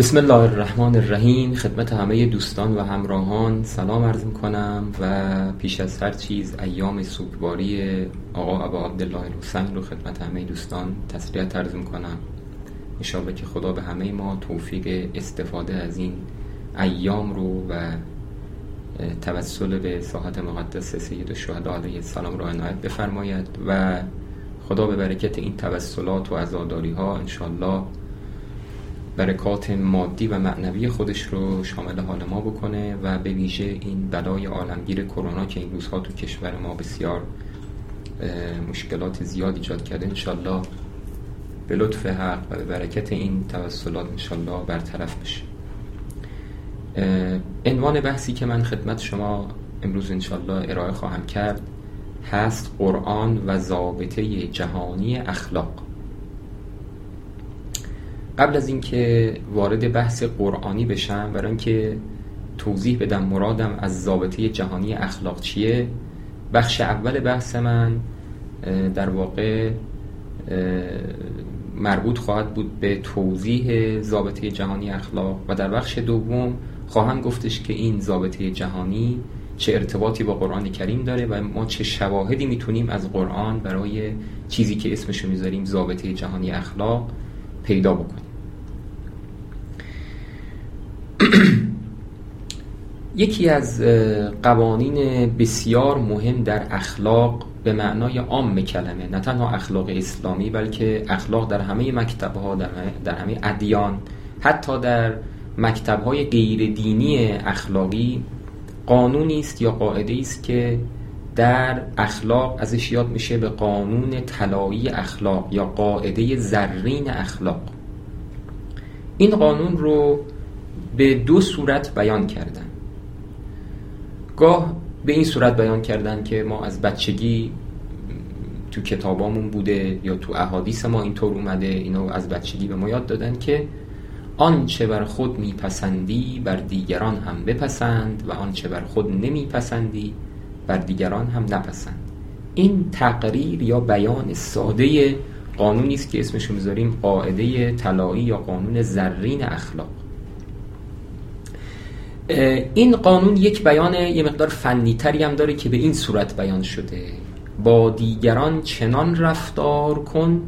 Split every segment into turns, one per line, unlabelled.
بسم الله الرحمن الرحیم. خدمت همه دوستان و همراهان سلام عرض کنم و پیش از هر چیز ایام سوگواری آقا ابا عبدالله الحسین رو خدمت همه دوستان تسلیت عرض کنم انشاءالله که خدا به همه ما توفیق استفاده از این ایام رو و توسل به ساحت مقدس سید الشهدا علیه السلام رو عنایت بفرماید و خدا به برکت این توسلات و عزاداری ها انشالله برکات مادی و معنوی خودش رو شامل حال ما بکنه و به ویژه این بلای عالمگیر کرونا که این روزها تو کشور ما بسیار مشکلات زیاد ایجاد کرده انشالله به لطف حق و به برکت این توسلات انشالله برطرف بشه. عنوان بحثی که من خدمت شما امروز انشالله ارائه خواهم کرد هست قرآن و ضابطه جهانی اخلاق. قبل از اینکه وارد بحث قرآنی بشم برای اینکه توضیح بدم مرادم از ضابطه جهانی اخلاق چیه بخش اول بحث من در واقع مربوط خواهد بود به توضیح ضابطه جهانی اخلاق و در بخش دوم خواهم گفتش که این ضابطه جهانی چه ارتباطی با قرآن کریم داره و ما چه شواهدی می‌تونیم از قرآن برای چیزی که اسمشو می‌ذاریم ضابطه جهانی اخلاق پیدا بکنیم. یکی از قوانین بسیار مهم در اخلاق به معنای عام کلمه نه تنها اخلاق اسلامی بلکه اخلاق در همه مکتبها در, در همه ادیان حتی در مکتبهای غیر دینی اخلاقی قانونی است یا قاعده است که در اخلاق ازش یاد میشه به قانون طلایی اخلاق یا قاعده زرین اخلاق. این قانون رو به دو صورت بیان کردن. گاه به این صورت بیان کردن که ما از بچگی تو کتابامون بوده یا تو احادیث ما اینطور اومده اینو از بچگی به ما یاد دادن که آنچه بر خود میپسندی بر دیگران هم بپسند و آنچه بر خود نمیپسندی بر دیگران هم نپسند. این تقریر یا بیان ساده قانونی است که اسمشو می‌ذاریم قاعده طلایی یا قانون زرین اخلاق. این قانون یک بیان یه مقدار فنیتری هم داره که به این صورت بیان شده. با دیگران چنان رفتار کن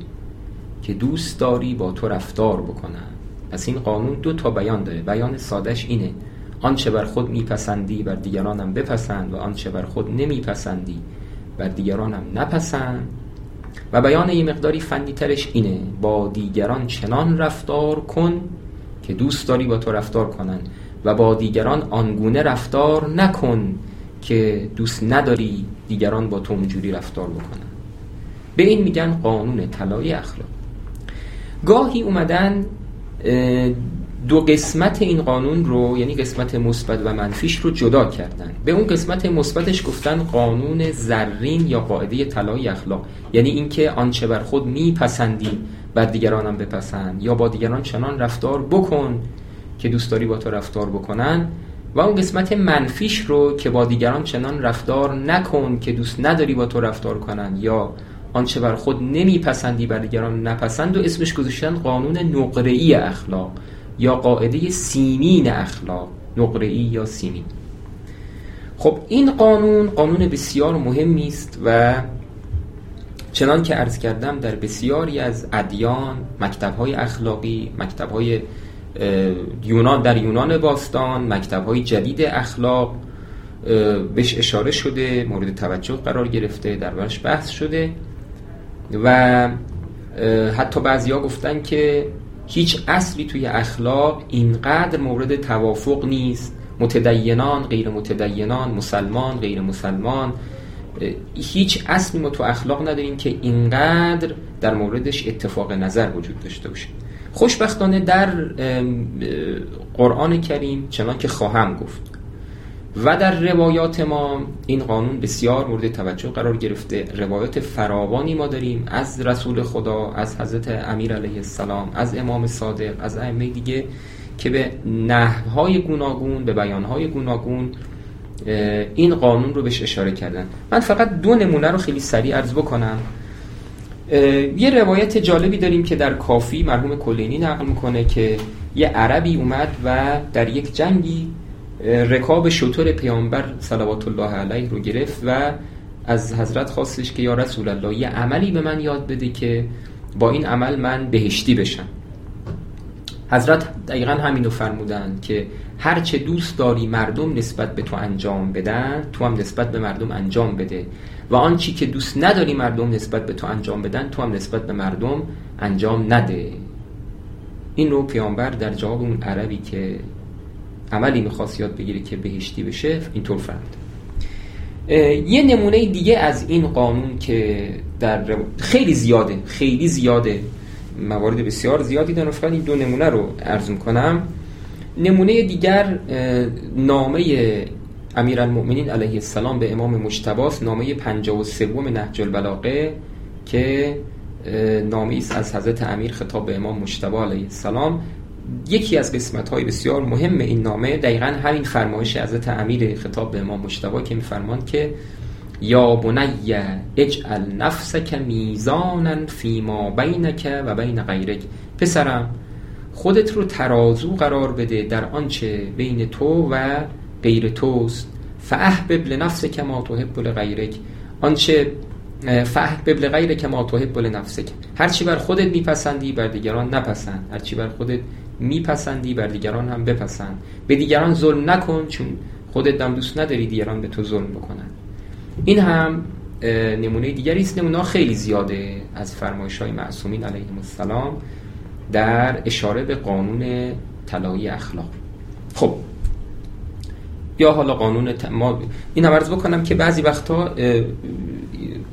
که دوست داری با تو رفتار بکنن. پس این قانون دو تا بیان داره. بیان سادش اینه. آنچه بر خود میپسندی بر دیگرانم بپسند و آنچه بر خود نمیپسندی بر دیگرانم نپسند. و بیان یه مقداری فنی ترش اینه. با دیگران چنان رفتار کن که دوست داری با تو رفتار کنن. و با دیگران آنگونه رفتار نکن که دوست نداری دیگران با تو اونجوری رفتار بکنن. به این میگن قانون طلای اخلاق. گاهی اومدن دو قسمت این قانون رو یعنی قسمت مثبت و منفیش رو جدا کردن. به اون قسمت مثبتش گفتن قانون زرین یا قاعده طلای اخلاق. یعنی اینکه آنچه بر خود میپسندی بر دیگرانم بپسند یا با دیگران چنان رفتار بکن که دوست داری با تو رفتار بکنن و اون قسمت منفیش رو که با دیگران چنان رفتار نکن که دوست نداری با تو رفتار کنن یا آنچه بر خود نمیپسندی بر دیگران نپسند و اسمش گذاشتن قانون نقره‌ای اخلاق یا قاعده سیمین اخلاق نقره‌ای یا سیمین. خب این قانون قانون بسیار مهمی است و چنان که عرض کردم در بسیاری از ادیان مکتب‌های اخلاقی مکتب‌های یونان در یونان باستان مکتب های جدید اخلاق بهش اشاره شده مورد توجه قرار گرفته در برش بحث شده و حتی بعضیا گفتن که هیچ اصلی توی اخلاق اینقدر مورد توافق نیست. متدینان غیر متدینان مسلمان غیر مسلمان هیچ اصلی ما تو اخلاق نداریم که اینقدر در موردش اتفاق نظر وجود داشته باشه. خوشبختانه در قرآن کریم چنان که خواهم گفت. و در روایات ما این قانون بسیار مورد توجه قرار گرفته. روایات فراوانی ما داریم از رسول خدا از حضرت امیر علیه السلام از امام صادق از ائمه دیگه که به نحوهای گوناگون به بیانهای گوناگون این قانون رو بهش اشاره کردن. من فقط دو نمونه رو خیلی سریع عرض بکنم. یه روایت جالبی داریم که در کافی مرحوم کلینی نقل می‌کنه که یه عربی اومد و در یک جنگی رکاب شطور پیامبر صلوات الله علیه رو گرفت و از حضرت خواستش که یا رسول الله یه عملی به من یاد بده که با این عمل من بهشتی بشم. حضرت دقیقا همینو فرمودن که هرچه دوست داری مردم نسبت به تو انجام بدن تو هم نسبت به مردم انجام بده. و آنچی که دوست نداری مردم نسبت به تو انجام بدن تو هم نسبت به مردم انجام نده. این رو پیامبر در جواب اون عربی که عملی می‌خواست یاد بگیره که بهشتی بشه اینطور فرمود یه نمونه دیگه از این قانون که در خیلی زیاده خیلی زیاده. موارد بسیار زیادی دارم فقط این دو نمونه رو عرض کنم نمونه دیگر نامه امیرالمؤمنین علیه السلام به امام مجتباس نامه 53 نهج البلاغه که نامه است از حضرت امیر خطاب به امام مجتبا علیه السلام. یکی از قسمت های بسیار مهم این نامه دقیقا همین فرمایش حضرت امیر خطاب به امام مجتبا که میفرمان که یا بنی اجعل نفسک میزانا فیما بینک و بین غیرک. پسرم خودت رو ترازو قرار بده در آنچه بین تو و غیر توست. فاحبب لنفسک ما تحب لغیرک. آنچه فاحبب لغیرک ما تحب لنفسک. هرچی بر خودت میپسندی بر دیگران نپسند. هرچی بر خودت میپسندی بر دیگران هم بپسند. به دیگران ظلم نکن چون خودت هم دوست نداری دیگران به تو ظلم بکنن. این هم نمونه دیگری است. نمونه خیلی زیاده. از فرمایش های معصومین علیهم السلام در اشاره به قانون طلایی اخلاق. خب یا حالا قانون ما این عرض بکنم که بعضی وقتا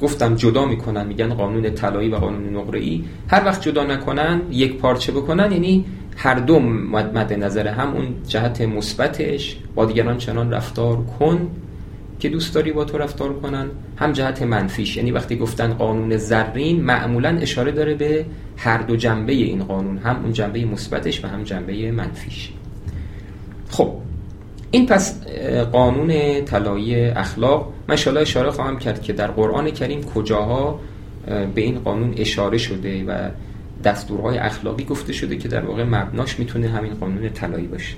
گفتم جدا می‌کنن میگن قانون طلایی و قانون نقره هر وقت جدا نکنن یک پارچه بکنن یعنی هر دو مد نظر هم اون جهت مثبتش با دیگران چنان رفتار کن که دوست داری با تو رفتار کنن. هم جهت منفیش. یعنی وقتی گفتن قانون زرین معمولا اشاره داره به هر دو جنبه این قانون هم اون جنبه مثبتش و هم جنبه منفیش. خب این پس قانون طلایی اخلاق من اشاره خواهم کرد که در قرآن کریم کجاها به این قانون اشاره شده و دستورهای اخلاقی گفته شده که در واقع مبناش می‌تونه همین قانون طلایی باشه.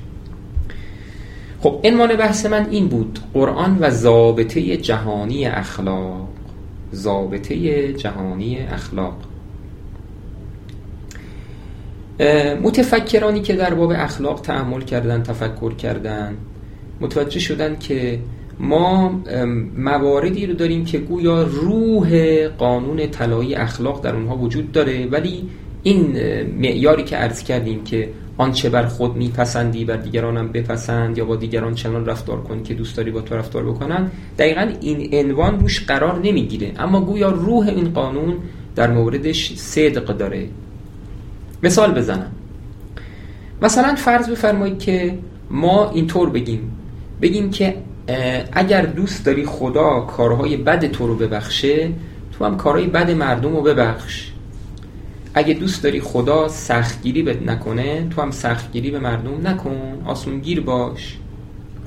خب عنوان بحث من این بود. قرآن و ضابطه جهانی اخلاق ضابطه جهانی اخلاق. متفکرانی که در باب اخلاق تعمل کردن تفکر کردن متوجه شدن که ما مواردی رو داریم که گویا روح قانون طلایی اخلاق در اونها وجود داره ولی این معیاری که عرض کردیم که آنچه بر خود میپسندی بر دیگرانم بپسند یا با دیگران چنان رفتار کن که دوست داری با تو رفتار بکنن دقیقا این عنوان روش قرار نمی‌گیره. اما گویا روح این قانون در موردش صدق داره. مثال بزنم. مثلا فرض بفرمایید که ما اینطور بگیم. بگیم که اگر دوست داری خدا کارهای بد تو رو ببخشه تو هم کارهای بد مردم رو ببخش. اگه دوست داری خدا سختگیری بهت نکنه تو هم سختگیری به مردم نکن آسونگیر باش.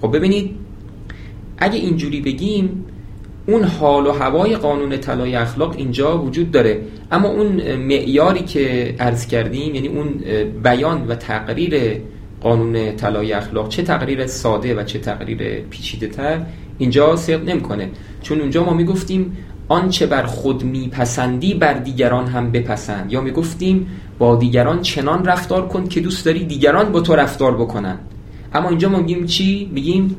خب ببینید اگه اینجوری بگیم اون حال و هوای قانون طلای اخلاق اینجا وجود داره. اما اون معیاری که عرض کردیم یعنی اون بیان و تقریر قانون طلای اخلاق چه تقریر ساده و چه تقریر پیچیده تر اینجا صدق نمی‌کنه. چون اونجا ما می‌گفتیم آنچه بر خود میپسندی بر دیگران هم بپسند. یا می‌گفتیم با دیگران چنان رفتار کن که دوست داری دیگران با تو رفتار بکنن. اما اینجا ما میگیم چی؟ میگیم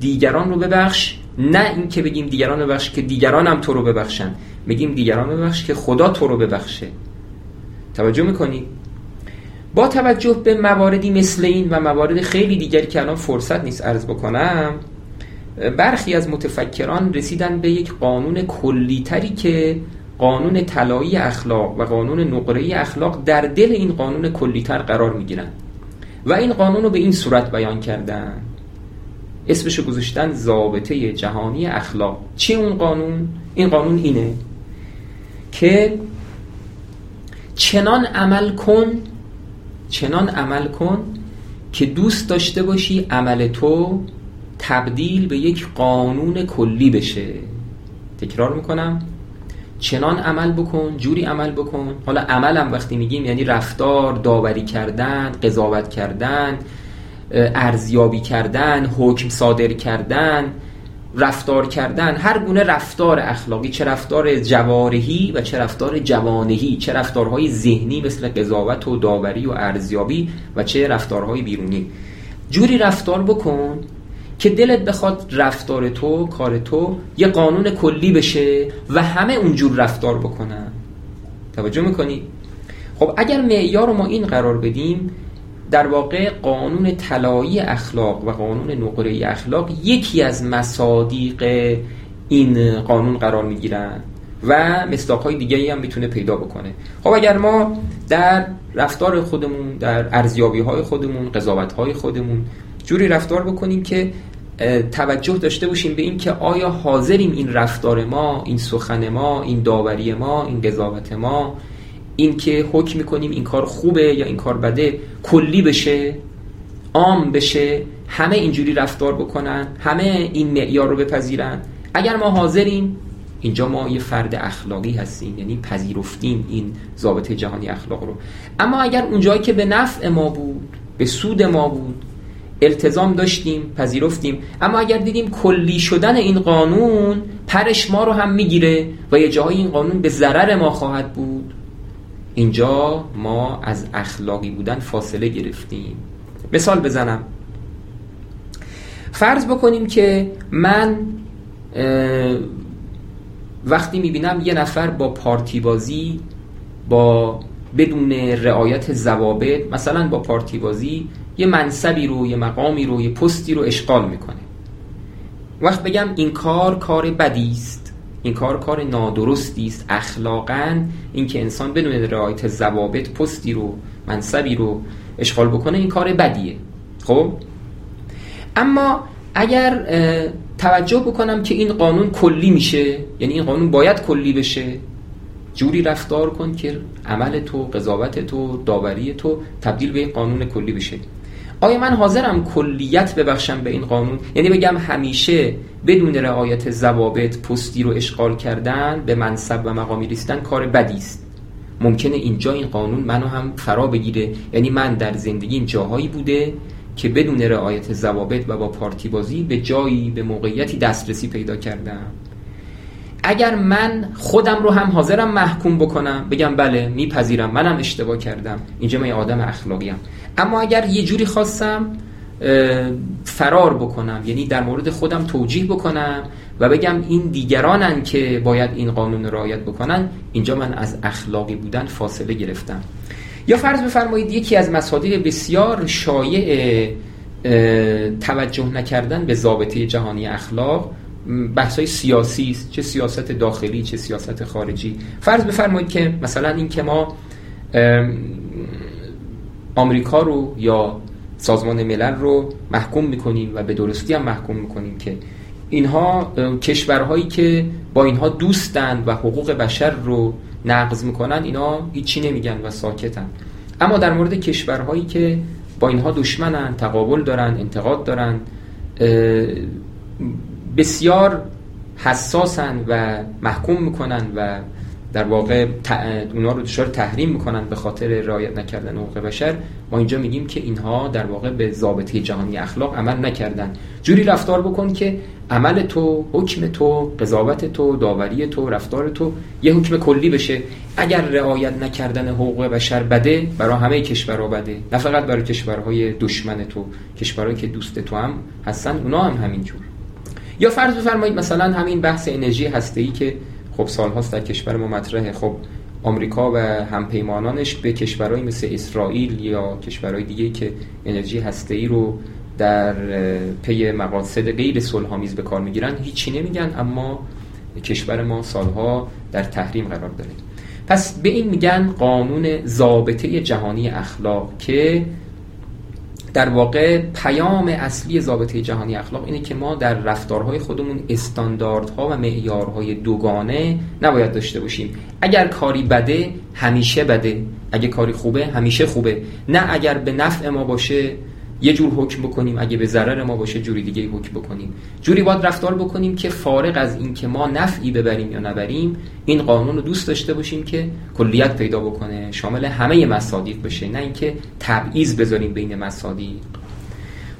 دیگران رو ببخش نه این که بگیم دیگران رو ببخش که دیگران هم تو رو ببخشن. میگیم دیگران ببخش که خدا تو رو ببخشه. توجه می‌کنی؟ با توجه به مواردی مثل این و موارد خیلی دیگری که الان فرصت نیست عرض بکنم برخی از متفکران رسیدن به یک قانون کلیتری که قانون طلایی اخلاق و قانون نقره اخلاق در دل این قانون کلیتر قرار می‌گیرن و این قانون رو به این صورت بیان کردن اسمشو گذاشتن ضابطه جهانی اخلاق چی اون قانون؟ این قانون اینه که چنان عمل کن چنان عمل کن که دوست داشته باشی عمل تو تبدیل به یک قانون کلی بشه. تکرار می‌کنم. چنان عمل بکن جوری عمل بکن. حالا عملم وقتی میگیم یعنی رفتار داوری کردن قضاوت کردن ارزیابی کردن حکم صادر کردن. رفتار کردن هر گونه رفتار اخلاقی چه رفتار جوارحی و چه رفتار جوانهی چه رفتارهای ذهنی مثل قضاوت و داوری و ارزیابی و چه رفتارهای بیرونی جوری رفتار بکن که دلت بخواد رفتار تو کار تو یه قانون کلی بشه و همه اونجور رفتار بکنن توجه می‌کنی؟ خب اگر معیار ما این قرار بدیم در واقع قانون طلایی اخلاق و قانون نقره اخلاق یکی از مصادیق این قانون قرار می‌گیرن و مصداقهای دیگه هم می‌تونه پیدا بکنه. خب اگر ما در رفتار خودمون در ارزیابی های خودمون قضاوت های خودمون جوری رفتار بکنیم که توجه داشته باشیم به این که آیا حاضریم این رفتار ما این سخن ما این داوری ما این قضاوت ما این که حکم می‌کنیم این کار خوبه یا این کار بده کلی بشه عام بشه همه اینجوری رفتار بکنن همه این معیار رو بپذیرن. اگر ما حاضریم اینجا ما یه فرد اخلاقی هستیم یعنی پذیرفتیم این ضابط جهانی اخلاق رو. اما اگر اونجایی که به نفع ما بود به سود ما بود التزام داشتیم پذیرفتیم اما اگر دیدیم کلی شدن این قانون پرش ما رو هم می‌گیره و یه جایی این قانون به ضرر ما خواهد بود اینجا ما از اخلاقی بودن فاصله گرفتیم. مثال بزنم. فرض بکنیم که من وقتی می‌بینم یه نفر با پارتی بازی با بدون رعایت زوابط مثلا با پارتی بازی یه منصبی رو یه مقامی رو یه پستی رو اشغال می‌کنه. وقت بگم این کار کار بدی است. این کار کار نادرستی است اخلاقا. اینکه انسان بدون رعایت ضوابط پستی رو منصبی رو اشغال بکنه این کار بدیه. خب؟ اما اگر توجه بکنم که این قانون کلی میشه یعنی این قانون باید کلی بشه جوری رفتار کن که عمل تو قضاوت تو داوری تو تبدیل به قانون کلی بشه. آیا من حاضرم کلیت ببخشم به این قانون؟ یعنی بگم همیشه بدون رعایت ضوابط پستی رو اشغال کردن به منصب و مقامی رسیدن کار بدی است. ممکنه اینجا این قانون منو هم فرا بگیره. یعنی من در زندگی این جاهایی بوده که بدون رعایت ضوابط و با پارتی بازی به جایی به موقعیتی دسترسی پیدا کردم. اگر من خودم رو هم حاضرم محکوم بکنم بگم بله میپذیرم منم اشتباه کردم. اینجا من آدم اخلاقیم اما اگر یه جوری خواستم فرار بکنم یعنی در مورد خودم توجیه بکنم و بگم این دیگرانن که باید این قانون رعایت بکنن اینجا من از اخلاقی بودن فاصله گرفتم. یا فرض بفرمایید یکی از مصادیق بسیار شایع توجه نکردن به ضابطه جهانی اخلاق بحث های سیاسی است چه سیاست داخلی چه سیاست خارجی. فرض بفرمایید که مثلا این که ما آمریکا رو یا سازمان ملل رو محکوم می‌کنیم و به درستی هم محکوم می‌کنیم که اینها کشورهایی که با اینها دوستند و حقوق بشر رو نقض می‌کنن اینا هیچی نمیگن و ساکتن. اما در مورد کشورهایی که با اینها دشمنن تقابل دارن انتقاد دارن بسیار حساسن و محکوم می‌کنن و در واقع اونا رو دچار تحریم می‌کنن به خاطر رعایت نکردن حقوق بشر. ما اینجا میگیم که اینها در واقع به ضابطه جهانی اخلاق عمل نکردن. جوری رفتار بکن که عمل تو حکم تو قضاوت تو داوری تو رفتار تو یه حکم کلی بشه. اگر رعایت نکردن حقوق بشر بده برای همه کشورها بده. نه فقط برای کشورهای دشمن تو کشورهایی که دوست تو هم هستن اونا هم همینجور. یا فرض بفرمایید مثلا همین بحث انرژی هسته‌ای که خب سالهاست در کشور ما مطرحه. خب آمریکا و همپیمانانش به کشورهایی مثل اسرائیل یا کشورهای دیگه که انرژی هسته‌ای رو در پی مقاصد غیر صلح‌آمیز به کار می‌گیرن هیچی نمیگن اما کشور ما سالها در تحریم قرار داره. پس به این میگن قانون ضابطه جهانی اخلاق که در واقع پیام اصلی ضابطه جهانی اخلاق اینه که ما در رفتارهای خودمون استانداردها و معیارهای دوگانه نباید داشته باشیم. اگر کاری بده همیشه بده. اگر کاری خوبه همیشه خوبه. نه اگر به نفع ما باشه یه جور حکم بکنیم اگه به ضرر ما باشه جوری دیگه حکم بکنیم. جوری باید رفتار بکنیم که فارغ از این که ما نفعی ببریم یا نبریم این قانون رو دوست داشته باشیم که کلیت پیدا بکنه شامل همه مصادیق بشه نه اینکه تبعیض بذاریم بین مصادیق.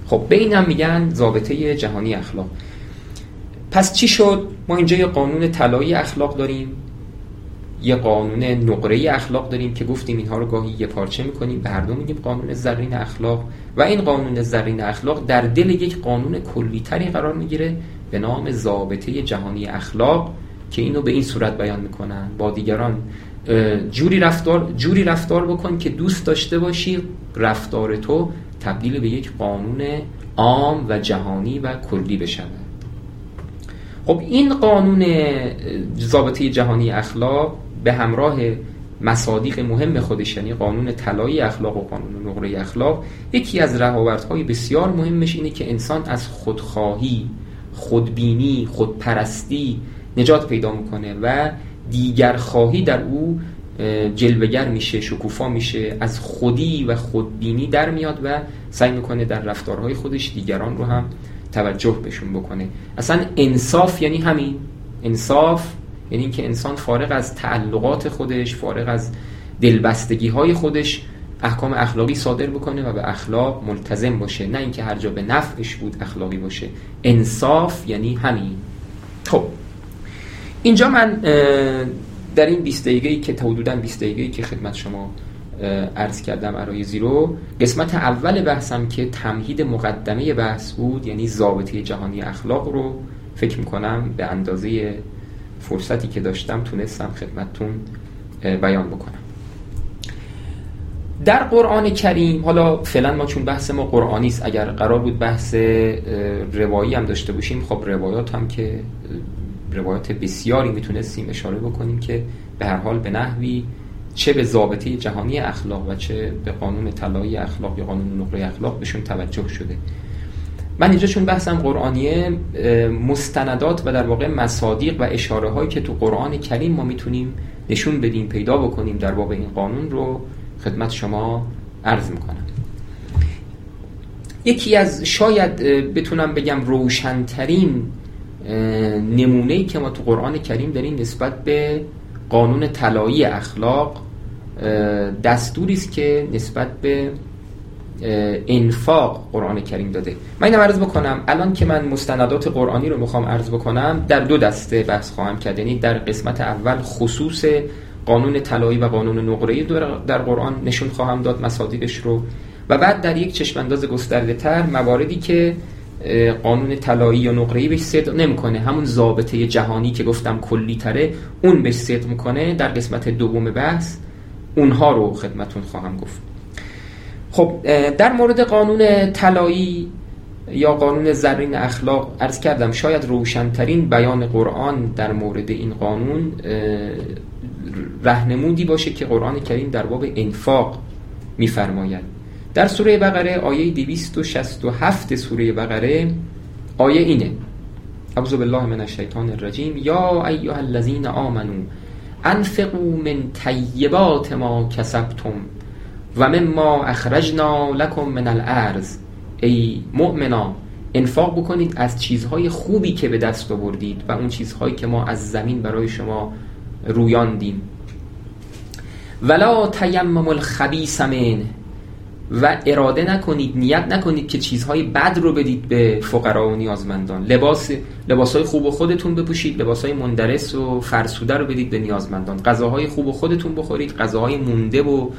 خب به این هم میگن ضابطه جهانی اخلاق. پس چی شد؟ ما اینجا یه قانون طلایی اخلاق داریم. یه قانون نقره اخلاق داریم که گفتیم اینها رو گاهی یه پارچه می‌کنیم به هر دو میگیم قانون زرین اخلاق. و این قانون زرین اخلاق در دل یک قانون کلیتری قرار می‌گیره به نام ضابطه جهانی اخلاق که اینو به این صورت بیان می‌کنن. با دیگران جوری رفتار جوری رفتار بکن که دوست داشته باشی رفتار تو تبدیل به یک قانون عام و جهانی و کلی بشود خب این قانون ضابطه جهانی اخلاق به همراه مصادیق مهم خودش یعنی قانون طلایی اخلاق و قانون نقره اخلاق یکی از رهاوردهای بسیار مهمش اینه که انسان از خودخواهی خودبینی خودپرستی نجات پیدا می‌کنه و دیگر خواهی در او جلوگر میشه شکوفا میشه از خودی و خودبینی در میاد و سعی می‌کنه در رفتارهای خودش دیگران رو هم توجه بهشون بکنه. اصلا انصاف یعنی همین. انصاف یعنی اینکه انسان فارغ از تعلقات خودش فارغ از دلبستگی های خودش احکام اخلاقی صادر بکنه و به اخلاق ملتزم باشه. نه اینکه هر جا به نفعش بود اخلاقی باشه. انصاف یعنی همین. خب. اینجا من در این 20 دقیقه که حدودا 20 دقیقه که خدمت شما عرض کردم ارای زیرو قسمت اول بحثم که تمهید مقدمه بحث بود یعنی ضابطه جهانی اخلاق رو فکر می‌کنم به اندازه فرصتی که داشتم تونستم خدمتتون بیان بکنم. در قرآن کریم حالا فعلا ما چون بحث ما قرآنی است اگر قرار بود بحث روایی هم داشته باشیم خب روایات هم که روایات بسیاری می‌تونستیم اشاره بکنیم که به هر حال به نحوی چه به ضابطه جهانی اخلاق و چه به قانون طلایی اخلاق یا قانون نقره اخلاق بهشون توجه شده. من اینجا چون بحثم قرآنیه مستندات و در واقع مصادیق و اشاره هایی که تو قرآن کریم ما می‌تونیم نشون بدیم پیدا بکنیم در باب این قانون رو خدمت شما عرض می‌کنم. یکی از شاید بتونم بگم روشنترین نمونه که ما تو قرآن کریم داریم نسبت به قانون طلایی اخلاق دستوری است که نسبت به انفاق قرآن کریم داده. من اینم عرض بکنم الان که من مستندات قرآنی رو می‌خوام عرض بکنم در دو دسته بحث خواهم کرد. یعنی در قسمت اول خصوص قانون طلایی و قانون نقره‌ای در قرآن نشون خواهم داد مصادیقش رو. و بعد در یک چشمانداز گسترده تر مواردی که قانون طلایی یا نقره‌ای بهش صدق نمی‌کنه همون ضابطه جهانی که گفتم کلی تره اون بهش صدق می‌کنه در قسمت دوم بحث. اونها رو خدمتون خواهم گفت. خب در مورد قانون طلایی یا قانون زرین اخلاق ارز کردم شاید روشنترین بیان قرآن در مورد این قانون رهنمودی باشه که قرآن کریم در باب انفاق میفرماید. در سوره بقره آیه 267 سوره بقره آیه اینه اعوذ بالله من الشیطان الرجیم. یا ایها الذین آمنو انفقوا من طیبات ما کسبتم و مما اخرجنا لکم من الارض. ای مؤمنا انفاق بکنید از چیزهای خوبی که به دست آوردید و اون چیزهایی که ما از زمین برای شما رویاندیم. ولا تیمم الخبیث من. و اراده نکنید نیت نکنید که چیزهای بد رو بدید به فقرا و نیازمندان. لباس لباسهای خوب خودتون بپوشید لباسهای مندرس و فرسوده رو بدید به نیازمندان. غذاهای خوب خودتون بخورید غذاهای مونده و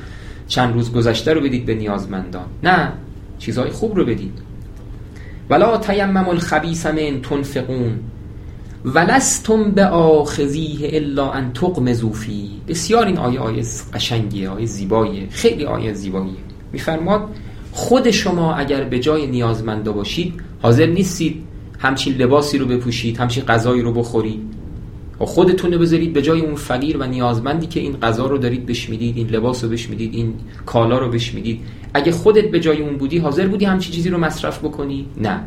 چند روز گذشته رو بدید به نیازمندان. نه چیزهای خوب رو بدید. ولا تیمم الخبیث من تنفقون ولستم به آخذیه الا ان تغمزوا فی بسیار این آیه آیه قشنگیه آیه زیباییه. خیلی آیه زیباییه. میفرماد خود شما اگر به جای نیازمنده باشید حاضر نیستید همچین لباسی رو بپوشید همچین غذایی رو بخورید. و خودتون رو بذارید به جای اون فقیر و نیازمندی که این غذا رو دارید بش می‌دید این لباس رو بش می‌دید این کالا رو بش می‌دید اگه خودت به جای اون بودی حاضر بودی همچین چیزی رو مصرف بکنی؟ نه.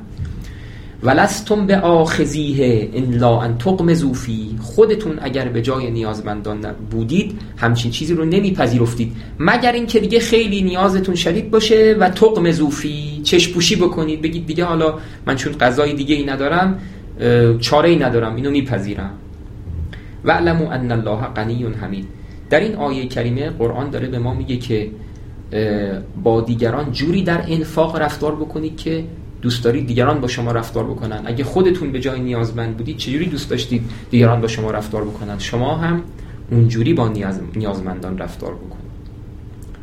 ولستم به آخذیه ان لا ان تغمزوا خودتون اگر به جای نیازمندان بودید همچین چیزی رو نمیپذیرفتید. مگر اینکه دیگه خیلی نیازتون شدید باشه و تغمزوا فی چشپوشی بکنید. بگید دیگه حالا من چون غذای دیگه ای ندارم چاره ای ندارم اینو میپذیرم. و علمو ان الله غنی حمید. در این آیه کریمه قرآن داره به ما میگه که با دیگران جوری در انفاق رفتار بکنید که دوست دارید دیگران با شما رفتار بکنن. اگه خودتون به جای نیازمند بودید چجوری دوست داشتید دیگران با شما رفتار بکنن؟ شما هم اونجوری با نیاز... نیازمندان رفتار بکنید.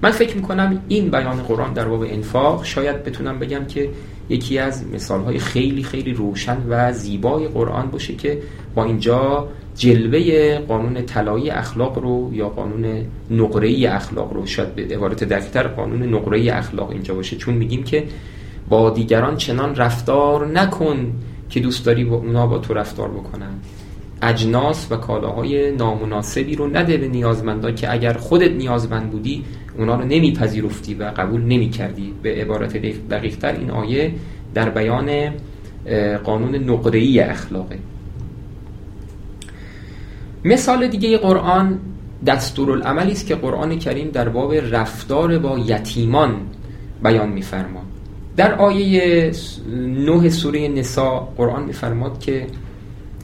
من فکر می‌کنم این بیان قرآن در باب انفاق شاید بتونم بگم که یکی از مثالهای خیلی خیلی روشن و زیبای قرآن باشه که با اینجا جلوه قانون طلایی اخلاق رو یا قانون نقره اخلاق رو شاید به عبارت دقیقتر قانون نقره اخلاق اینجا باشه. چون میگیم که با دیگران چنان رفتار نکن که دوست داری با اونا با تو رفتار بکنن. اجناس و کالاهای نامناسبی رو نده به نیازمندان که اگر خودت نیازمند بودی اونا رو نمیپذیرفتی و قبول نمی‌کردی. به عبارت دقیقتر این آیه در بیان قانون نقره‌ای اخلاقه. مثال دیگه قرآن دستورالعملی است که قرآن کریم در باب رفتار با یتیمان بیان میفرماد در آیه نه سوره نسا قرآن میفرماد که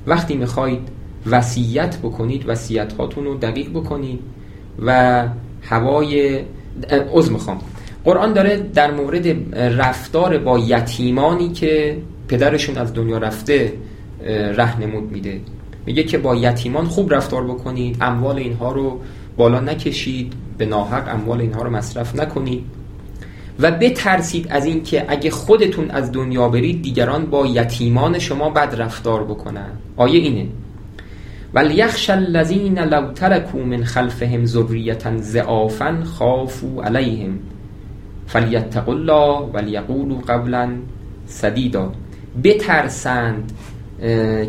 وقتی می‌خواید وصیت بکنید وصیت هاتون رو دقیق بکنید و هوای عذر می‌خوام. قرآن داره در مورد رفتار با یتیمانی که پدرشون از دنیا رفته رهنمود میده. میگه که با یتیمان خوب رفتار بکنید اموال اینها رو بالا نکشید به ناحق اموال اینها رو مصرف نکنید. و بترسید از این که اگه خودتون از دنیا برید دیگران با یتیمان شما بد رفتار بکنن. آیه اینه. ولیخش الذین لو ترکوا من خلفهم ذریه ضعافا خافوا علیهم فلیتقوا الله ولیقولوا قولا سدیدا بترسند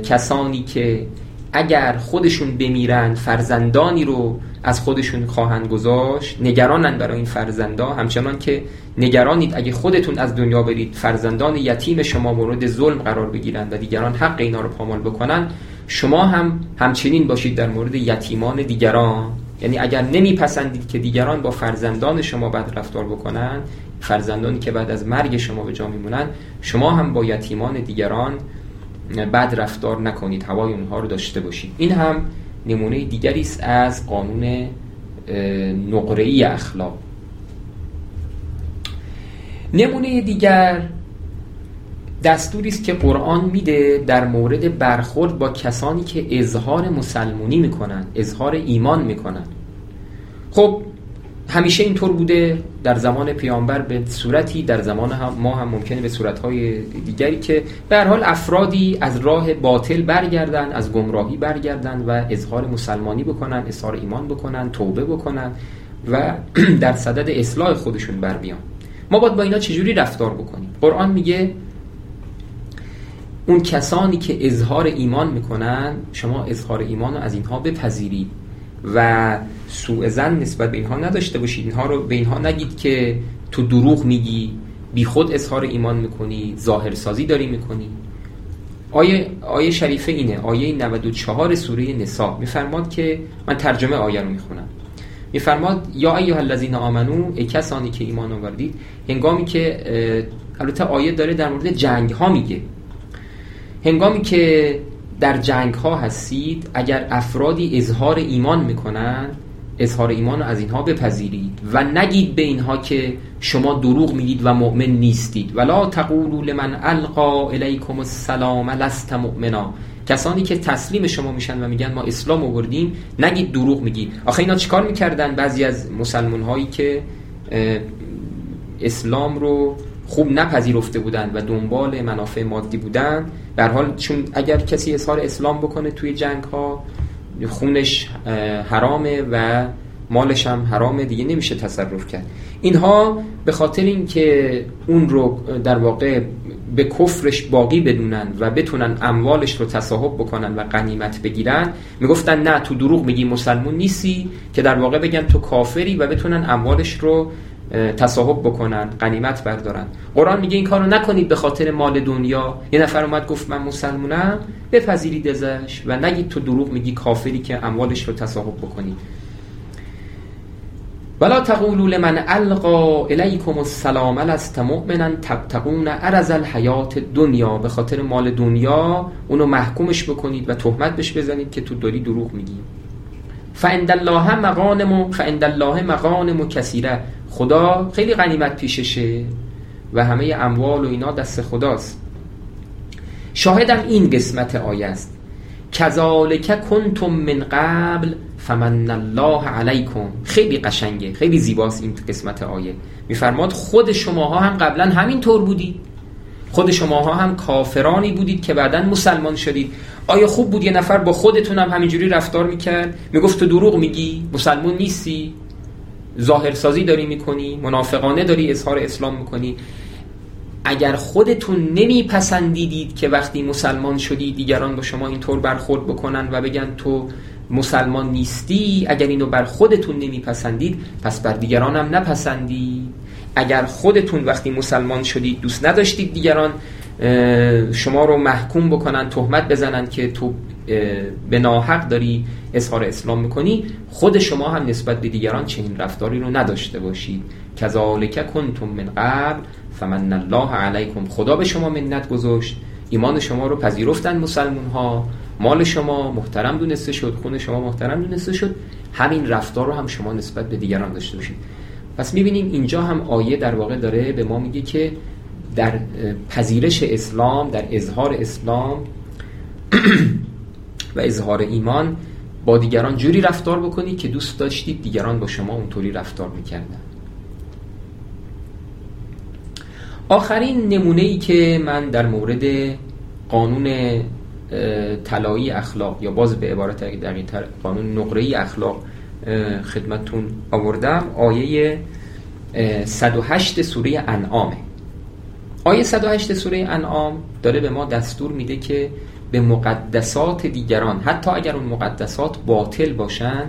کسانی که اگر خودشون بمیرند فرزندانی رو از خودشون خواهند گذاشت نگرانند برای این فرزندا. همچنان که نگرانید اگه خودتون از دنیا برید فرزندان یتیم شما مورد ظلم قرار بگیرند و دیگران حق اینا رو پامال بکنن شما هم همچنین باشید در مورد یتیمان دیگران. یعنی اگر نمیپسندید که دیگران با فرزندان شما بد رفتار بکنن فرزندانی که بعد از مرگ شما به جا میمونن شما هم با یتیمان دیگران بد رفتار نکنید. هوای اونها رو داشته باشید. این هم نمونه دیگری است از قانون نقره اخلاق. نمونه دیگر دستوری است که قرآن میده در مورد برخورد با کسانی که اظهار مسلمونی می‌کنن اظهار ایمان می‌کنن خب همیشه اینطور بوده در زمان پیامبر به صورتی در زمان هم ما هم ممکنه به صورتهای دیگری که به هر حال افرادی از راه باطل برگردن از گمراهی برگردن و اظهار مسلمانی بکنن اظهار ایمان بکنن توبه بکنن و در صدد اصلاح خودشون بر بیان. ما باید با اینا چجوری رفتار بکنیم؟ قرآن میگه اون کسانی که اظهار ایمان می‌کنن شما اظهار ایمان رو از اینها بپذیرید. و سوء زن نسبت به اینها نداشته باشید. اینها رو به اینها نگید که تو دروغ میگی بی خود اظهار ایمان می‌کنی ظاهر سازی داری می‌کنی. آیه, آیه شریفه اینه آیه 94 سوره نسا. میفرماد که من ترجمه آیه رو می‌خونم. میفرماد یا ایها الذین آمنو ای کسانی که ایمان آوردید. هنگامی که البته آیه داره در مورد جنگ ها میگه. هنگامی که در جنگ ها هستید اگر افرادی اظهار ایمان می‌کنن اظهار ایمان رو از اینها بپذیرید و نگید به اینها که شما دروغ میگید و مؤمن نیستید. ولا تقولوا لمن القا الیکم السلام لست مؤمنا. کسانی که تسلیم شما میشن و میگن ما اسلام آوردیم نگید دروغ میگید. آخه اینا چیکار می‌کردن؟ بعضی از مسلمان هایی که اسلام رو خوب نپذیرفته بودند و دنبال منافع مادی بودن در حال چون اگر کسی اظهار اسلام بکنه توی جنگ ها خونش حرامه و مالش هم حرامه دیگه نمیشه تصرف کرد. اینها به خاطر اینکه اون رو در واقع به کفرش باقی بدونن و بتونن اموالش رو تصاحب بکنن و غنیمت بگیرن می‌گفتن نه تو دروغ میگی مسلمون نیستی که در واقع بگن تو کافری و بتونن اموالش رو تصاحب بکنن قنیمت بردارن. قرآن میگه این کارو نکنید به خاطر مال دنیا. یه نفر اومد گفت من مسلمونم بپذیرید ازش و نگید تو دروغ میگی کافری که اموالش رو تصاحب بکنید ولا تقولوا لمن القا الیکم السلام لست مؤمنا تبتغون عرض الحیات دنیا به خاطر مال دنیا اونو محکومش بکنید و تهمت بهش بزنید که تو داری دروغ میگی. فعند الله مغانم فعند الله مغانم کثیره. خدا خیلی غنیمت پیششه و همه اموال و اینا دست خداست. شاهدم این قسمت آیه است. کذالک کنتم من قبل فمن الله علیکم. خیلی قشنگه خیلی زیباست این قسمت آیه. میفرماد خود شماها هم قبلا همین طور بودید. خود شماها هم کافرانی بودید که بعدا مسلمان شدید. آیا خوب بود یه نفر با خودتون هم همینجوری رفتار می‌کرد؟ می‌گفت تو دروغ میگی مسلمان نیستی؟ ظاهرسازی داری می‌کنی منافقانه داری اظهار اسلام می‌کنی. اگر خودتون نمیپسندیدید که وقتی مسلمان شدی دیگران با شما اینطور برخورد بکنن و بگن تو مسلمان نیستی اگر اینو بر خودتون نمیپسندید پس بر دیگران هم نپسندید اگر خودتون وقتی مسلمان شدید دوست نداشتید دیگران شما رو محکوم بکنن تهمت بزنن که تو به ناحق داری اظهار اسلام می‌کنی خود شما هم نسبت به دیگران چنین رفتاری رو نداشته باشید کذالک کنتم من قبل فمن الله علیکم. خدا به شما منت گذاشت. ایمان شما رو پذیرفتن مسلمون ها مال شما محترم دونسته شد خون شما محترم دونسته شد. همین رفتار رو هم شما نسبت به دیگران داشته باشید. پس می‌بینیم اینجا هم آیه در واقع داره به ما میگه که در پذیرش اسلام در اظهار اسلام و اظهار ایمان با دیگران جوری رفتار بکنید که دوست داشتید دیگران با شما اونطوری رفتار می‌کردن. آخرین نمونه ای که من در مورد قانون طلایی اخلاق یا باز به عبارت دقیقتر قانون نقره اخلاق خدمتون آوردم آیه 108 سوره انعامه. آیه 108 سوره انعام داره به ما دستور میده که به مقدسات دیگران حتی اگر اون مقدسات باطل باشن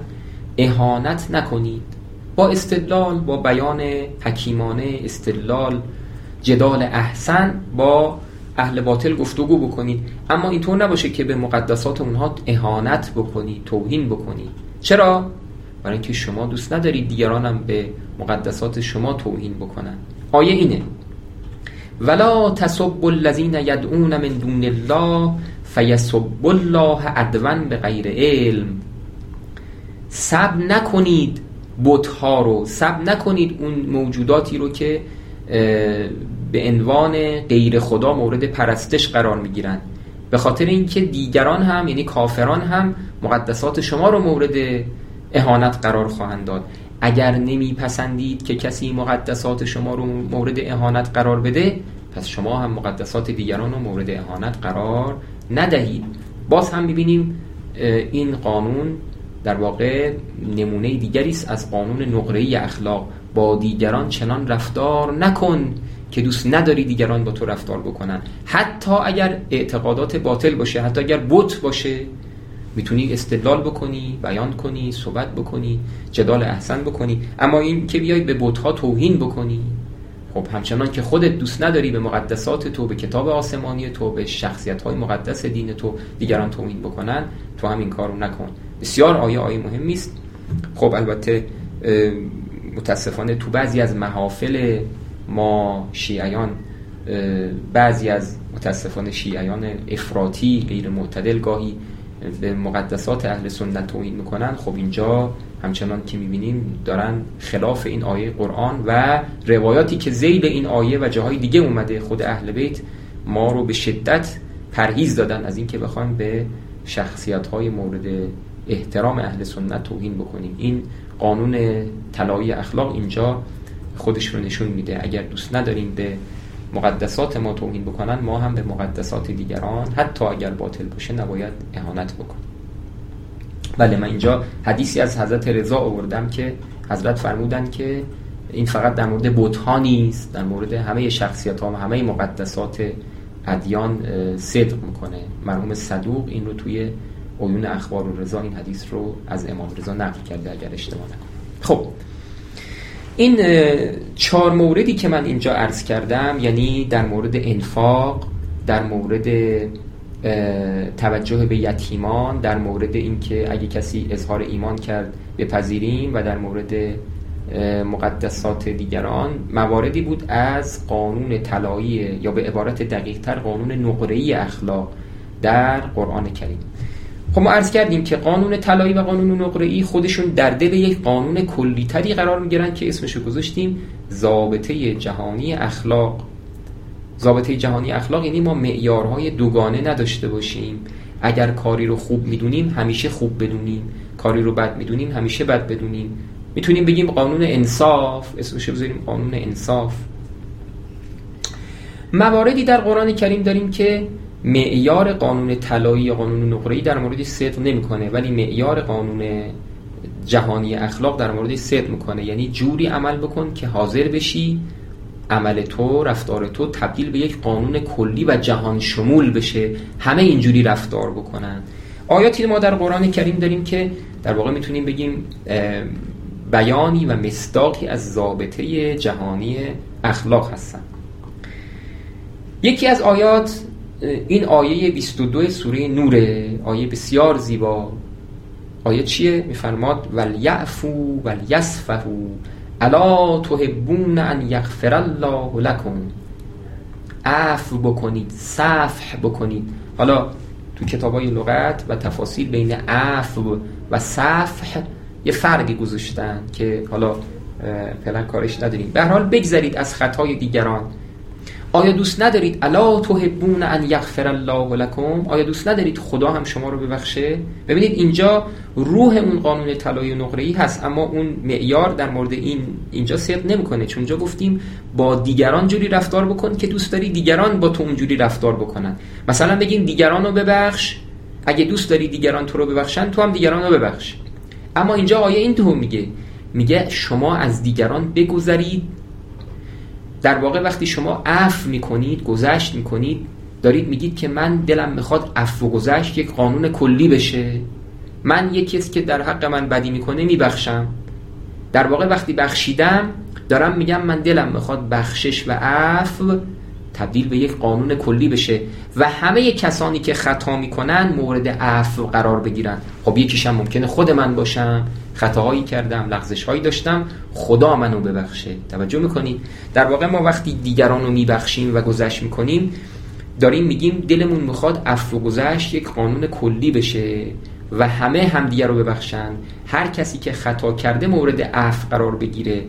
اهانت نکنید. با استدلال با بیان حکیمانه استدلال جدال احسن با اهل باطل گفتگو بکنید. اما اینطور نباشه که به مقدسات اونها اهانت بکنید توهین بکنید. چرا؟ برای اینکه شما دوست ندارید دیگرانم به مقدسات شما توهین بکنن. آیه اینه. ولا تسب الذین یدعون من دون الله فیسب الله عدوا به غیر علم. سب نکنید بتها رو. سب نکنید اون موجوداتی رو که به عنوان غیر خدا مورد پرستش قرار می‌گیرن. به خاطر اینکه دیگران هم یعنی کافران هم مقدسات شما رو مورد اهانت قرار خواهند داد. اگر نمیپسندید که کسی مقدسات شما رو مورد اهانت قرار بده پس شما هم مقدسات دیگران رو مورد اهانت قرار ندهید باز هم ببینیم این قانون در واقع نمونه دیگری است از قانون نقره اخلاق. با دیگران چنان رفتار نکن که دوست نداری دیگران با تو رفتار بکنن. حتی اگر اعتقادات باطل باشه حتی اگر بت باشه می‌تونی استدلال بکنی بیان کنی صحبت بکنی جدال احسن بکنی. اما این که بیای به بتها توهین بکنی خب همچنان که خودت دوست نداری به مقدسات تو به کتاب آسمانی تو به شخصیت های مقدس دین تو دیگران توهین بکنن تو هم این کارو نکن. بسیار آیه آیه مهمی است. خب البته متاسفانه تو بعضی از محافل ما شیعیان بعضی از متاسفانه شیعیان افراطی غیر معتدل گاهی به مقدسات اهل سنت توهین می‌کنن. خب اینجا همچنان که می‌بینیم دارن خلاف این آیه قرآن و روایاتی که زیل این آیه و جاهای دیگه اومده خود اهل بیت ما رو به شدت پرهیز دادن از اینکه بخوایم به شخصیت های مورد احترام اهل سنت توهین بکنیم. این قانون طلایی اخلاق اینجا خودش رو نشون میده. اگر دوست نداریم به مقدسات ما توهین بکنن ما هم به مقدسات دیگران حتی اگر باطل باشه نباید اهانت بکنیم. بله من اینجا حدیثی از حضرت رضا آوردم که حضرت فرمودن که این فقط در مورد بتها نیست در مورد همه شخصیت ها و همه مقدسات ادیان صدق می‌کنه. مرحوم صدوق این رو توی عیون اخبار و رضا این حدیث رو از امام رضا نقل کرده اگر اشتباه نکنم. خب این چهار موردی که من اینجا عرض کردم یعنی در مورد انفاق در مورد توجه به یتیمان در مورد اینکه اگه کسی اظهار ایمان کرد بپذیریم و در مورد مقدسات دیگران مواردی بود از قانون طلایی یا به عبارت دقیق تر قانون نقره‌ای اخلاق در قرآن کریم. خب ما عرض کردیم که قانون طلایی و قانون نقره‌ای خودشون در دل یک قانون کلیتری قرار می‌گیرن که اسمشو گذاشتیم ضابطه جهانی اخلاق. ضابطه جهانی اخلاق یعنی ما معیارهای دوگانه نداشته باشیم. اگر کاری رو خوب می‌دونیم همیشه خوب بدونیم. کاری رو بد می‌دونیم همیشه بد بدونیم. می‌تونیم بگیم قانون انصاف اسمش بذاریم قانون انصاف. مواردی در قرآن کریم داریم که معیار قانون طلایی یا قانون نقره‌ای در مورد صدق نمی‌کنه ولی معیار قانون جهانی اخلاق در مورد صدق می‌کنه. یعنی جوری عمل بکن که حاضر بشی عمل تو رفتار تو تبدیل به یک قانون کلی و جهان شمول بشه. همه اینجوری رفتار بکنن. آیاتی ما در قرآن کریم داریم که در واقع می‌تونیم بگیم بیانی و مصداقی از ضابطه جهانی اخلاق هستن. یکی از آیات این آیه 22 سوره نوره آیه بسیار زیبا. آیه چیه؟ میفرماد ولیعفو ولیسفهو الا تحبون ان یغفر الله لکم. عفو بکنید صفح بکنید. حالا تو کتاب های لغت و تفاصیل بین عفو و صفح یه فرقی گذاشتن که حالا فعلا کارش نداریم. به حال بگذرید از خطای دیگران. آیا دوست ندارید الا تحبون ان یغفر الله لکم؟ آیا دوست ندارید خدا هم شما رو ببخشه؟ ببینید اینجا روح اون قانون طلای نقره ای هست اما اون معیار در مورد این اینجا صدق نمی‌کنه چون جا گفتیم با دیگران جوری رفتار بکن که دوست داری دیگران با تو اونجوری رفتار بکنن. مثلا بگیم دیگران رو ببخش اگه دوست داری دیگران تو رو ببخشن تو هم دیگران رو ببخش. اما اینجا آیه این تو میگه میگه شما از دیگران بگذرید در واقع وقتی شما عفو می‌کنید گذشت می‌کنید دارید میگید که من دلم می‌خواد عفو و گذشت یک قانون کلی بشه. من یکی است که در حق من بدی می‌کنه میبخشم. در واقع وقتی بخشیدم دارم میگم من دلم می‌خواد بخشش و عفو تبدیل به یک قانون کلی بشه و همه کسانی که خطا می‌کنن مورد عفو قرار بگیرن. خب یکیشم ممکنه خود من باشم. خطاهایی کردم لغزش هایی داشتم. خدا منو ببخشه. توجه می‌کنید در واقع ما وقتی دیگران رو میبخشیم و گذشت می‌کنیم داریم میگیم دلمون می‌خواد عفو و گذشت یک قانون کلی بشه و همه همدیگه رو ببخشن. هر کسی که خطا کرده مورد عفو قرار بگیره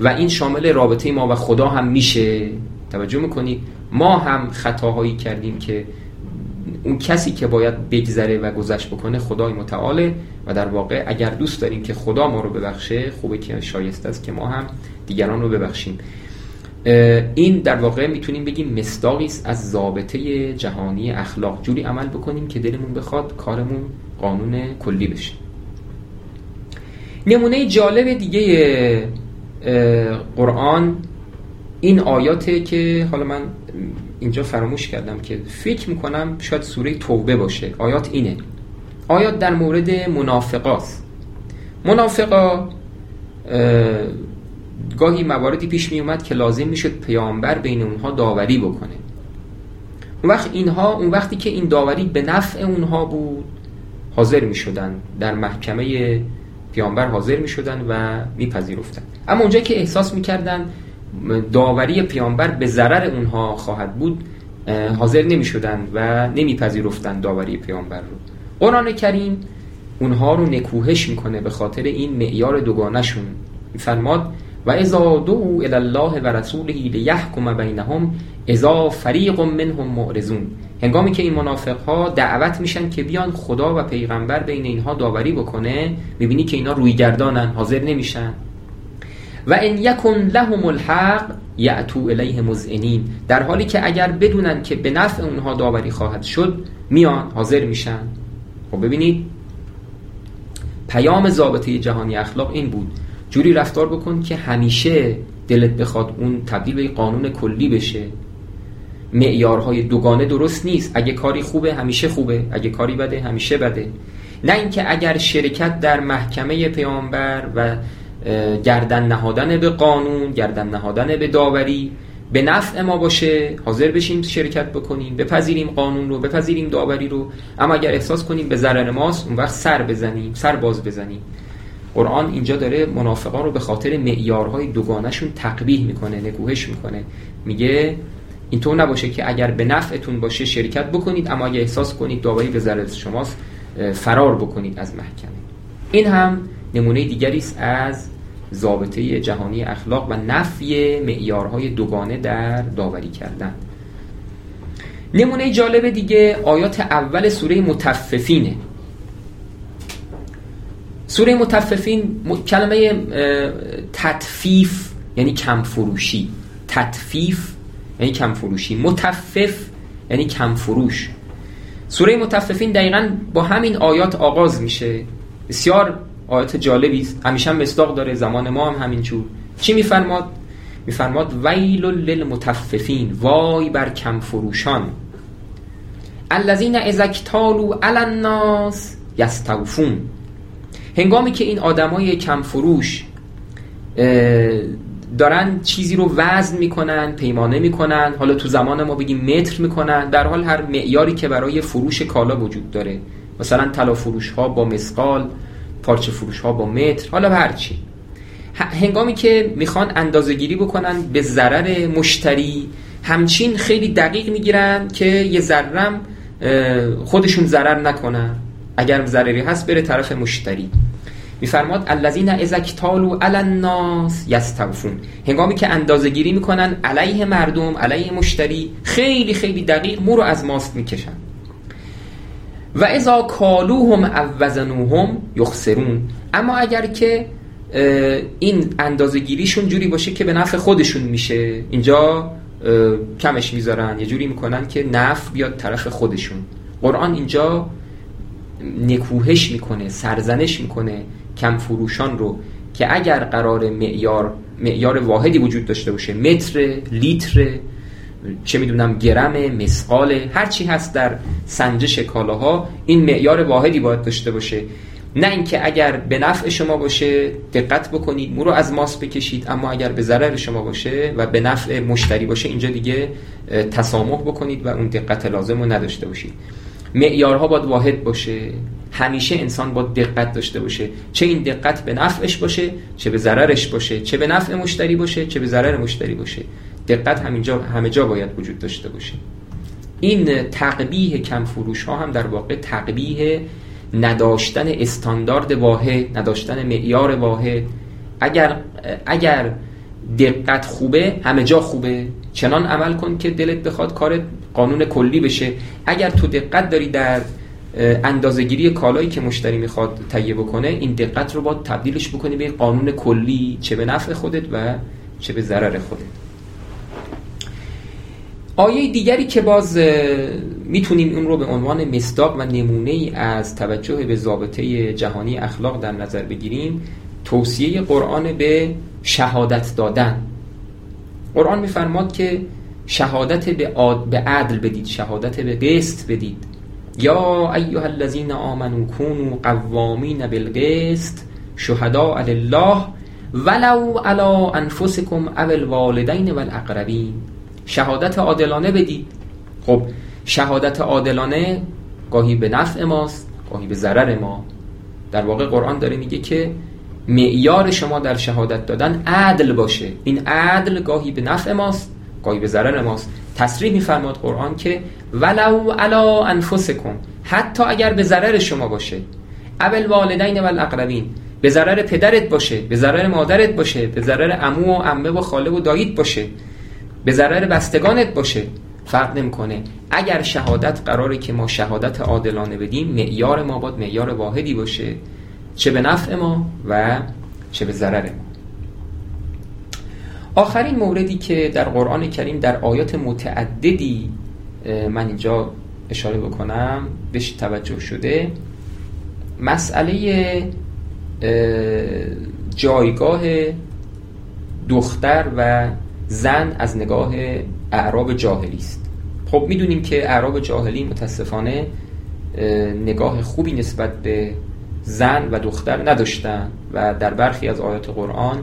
و این شامل رابطه ما و خدا هم میشه. توجه می‌کنید ما هم خطاهایی کردیم که اون کسی که باید بگذره و گذشت بکنه خدای متعاله و در واقع اگر دوست داریم که خدا ما رو ببخشه خوبه که شایسته است که ما هم دیگران رو ببخشیم. این در واقع می‌تونیم بگیم مصداقی است از ضابطه جهانی اخلاق. جوری عمل بکنیم که دلمون بخواد کارمون قانون کلی بشه. نمونه جالب دیگه قرآن این آیاته که حالا من اینجا فراموش کردم که فکر می‌کنم شاید سوره توبه باشه. آیات اینه. آیات در مورد منافقاست منافقا گاهی مواردی پیش می اومد که لازم می‌شد پیامبر بین اونها داوری بکنه. اون وقت اینها اون وقتی که این داوری به نفع اونها بود حاضر می شدن در محکمه پیامبر حاضر می شدن و میپذیرفتن. اما اونجا که احساس می‌کردن داوری پیامبر به ضرر اونها خواهد بود حاضر نمی شدن و نمیپذیرفتند داوری پیامبر رو. قرآن کریم اونها رو نکوهش می‌کنه به خاطر این معیار دوگانشون فرماد و اذا دعوا الى الله و رسوله لیحکم بینهم اذا فریق منهم معرضون. هنگامی که این منافق ها دعوت میشن که بیان خدا و پیغمبر بین اینها داوری بکنه می‌بینی که اینا روی گردانن حاضر نمیشن. و ان یکن لهم الحق یعتو الیه مزعنین در حالی که اگر بدونن که به نفع اونها داوری خواهد شد میان حاضر میشن. خب ببینید پیام ضابطه جهانی اخلاق این بود. جوری رفتار بکن که همیشه دلت بخواد اون تبدیل به قانون کلی بشه. معیارهای دوگانه درست نیست. اگه کاری خوبه همیشه خوبه. اگه کاری بده همیشه بده. نه اینکه اگر شرکت در محکمه پیامبر و گردن نهادن به قانون گردن نهادن به داوری. به نفع ما باشه حاضر بشیم شرکت بکنیم بپذیریم قانون رو بپذیریم داوری رو. اما اگر احساس کنیم به ضرر ماست اون وقت سر بزنیم سر باز بزنیم. قرآن اینجا داره منافقان رو به خاطر معیارهای دوگانشون تقبیح می‌کنه نکوهش می‌کنه. میگه اینطور نباشه که اگر به نفعتون باشه شرکت بکنید اما اگر احساس کنید داوایی به ضرر شماست فرار بکنید از محکمه. این هم نمونه دیگری است از ضابطه جهانی اخلاق و نفی معیارهای دوگانه در داوری کردن نمونه جالب دیگه آیات اول سوره متففینه. سوره متففین کلمه تطفیف یعنی کم فروشی تطفیف یعنی کم فروشی متفف یعنی کم فروش سوره متففین دقیقا با همین آیات آغاز میشه. بسیار آیات جالبی است. همیشه هم مصداق داره زمان ما هم همین چون چی میفرماد؟ میفرماد ویل للمتففین. وای بر کم فروشان. الذین اذا اکتالوا علی الناس یستوفون. هنگامی که این آدمای کم فروش دارن چیزی رو وزن می‌کنن پیمانه می‌کنن حالا تو زمان ما بگیم متر می‌کنن در حال هر معیاری که برای فروش کالا وجود داره. مثلا طلا فروش ها با مسقال پارچه فروش ها با متر حالا هرچی هنگامی که می‌خوان اندازه گیری بکنن به ضرر مشتری همچین خیلی دقیق می‌گیرن که یه ذرم خودشون ضرر نکنن. اگر ضرری هست بره طرف مشتری. میفرماد الذین اذا اکتالوا علی الناس یستوفون. هنگامی که اندازه گیری می‌کنن علیه مردم علیه مشتری خیلی خیلی دقیق مو رو از ماست می‌کشن. و اذا کالوهم او وزنوهم یخسرون. اما اگر که این اندازه گیریشون جوری باشه که به نفع خودشون میشه اینجا کمش می‌ذارن. یه جوری می‌کنن که نفع بیاد طرف خودشون. قرآن اینجا نکوهش می‌کنه سرزنش می‌کنه کم فروشان رو که اگر قرار معیار معیار واحدی وجود داشته باشه متر لیتر چه می‌دونم گرم مسقال هر چی هست در سنجش کالاها این معیار واحدی باید داشته باشه. نه اینکه اگر به نفع شما باشه دقت بکنید مو رو از ماس بکشید اما اگر به ضرر شما باشه و به نفع مشتری باشه اینجا دیگه تسامح بکنید و اون دقت لازم رو نداشته باشید. معیارها باید واحد باشه. همیشه انسان با دقت داشته باشه. چه این دقت به نفعش باشه چه به ضررش باشه. چه به نفع مشتری باشه چه به ضرر مشتری باشه. دقت همینجا همه جا باید وجود داشته باشه. این تقبیه کم فروش ها هم در واقع تقبیه نداشتن استاندارد واحد نداشتن معیار واحد. اگر اگر دقت خوبه همه جا خوبه. چنان عمل کن که دلت بخواد کار قانون کلی بشه. اگر تو دقت داری در اندازهگیری کالایی که مشتری می‌خواد تهیه بکنه این دقت رو باید تبدیلش بکنی به قانون کلی چه به نفع خودت و چه به ضرر خودت. آیه دیگری که باز می‌تونیم اون رو به عنوان مصداق و نمونه ای از توجه به ضابطه جهانی اخلاق در نظر بگیریم توصیه قرآن به شهادت دادن. قرآن میفرماد که شهادت به, به عدل بدید شهادت به قسط بدید. یا ایها الذین آمنوا كونوا قوامین بالقسط شهداء لله ولو علی انفسکم او الوالدین والاقربین شهادت عادلانه بدید. خب شهادت عادلانه گاهی به نفع ماست گاهی به ضرر ما. در واقع قرآن داره میگه که معیار شما در شهادت دادن عدل باشه. این عدل گاهی به نفع ماست گاهی به ضرر ماست. تصریح میفرماد قرآن که ولو علا انفسکم حتی اگر به ضرر شما باشه. اول والدین و الاقربین به ضرر پدرت باشه به ضرر مادرت باشه به ضرر عمو و عمه و خاله و داییت باشه. به ضرر بستگانت باشه. فرق نمی‌کنه. اگر شهادت قراره که ما شهادت عادلانه بدیم معیار ما باید معیار واحدی باشه. چه به نفع ما و چه به ضرر ما. آخرین موردی که در قرآن کریم در آیات متعددی من اینجا اشاره بکنم بهش توجه شده. مسئله جایگاه دختر و زن از نگاه اعراب جاهلی است. خب می‌دونیم که اعراب جاهلی متاسفانه نگاه خوبی نسبت به زن و دختر نداشتن و در برخی از آیات قرآن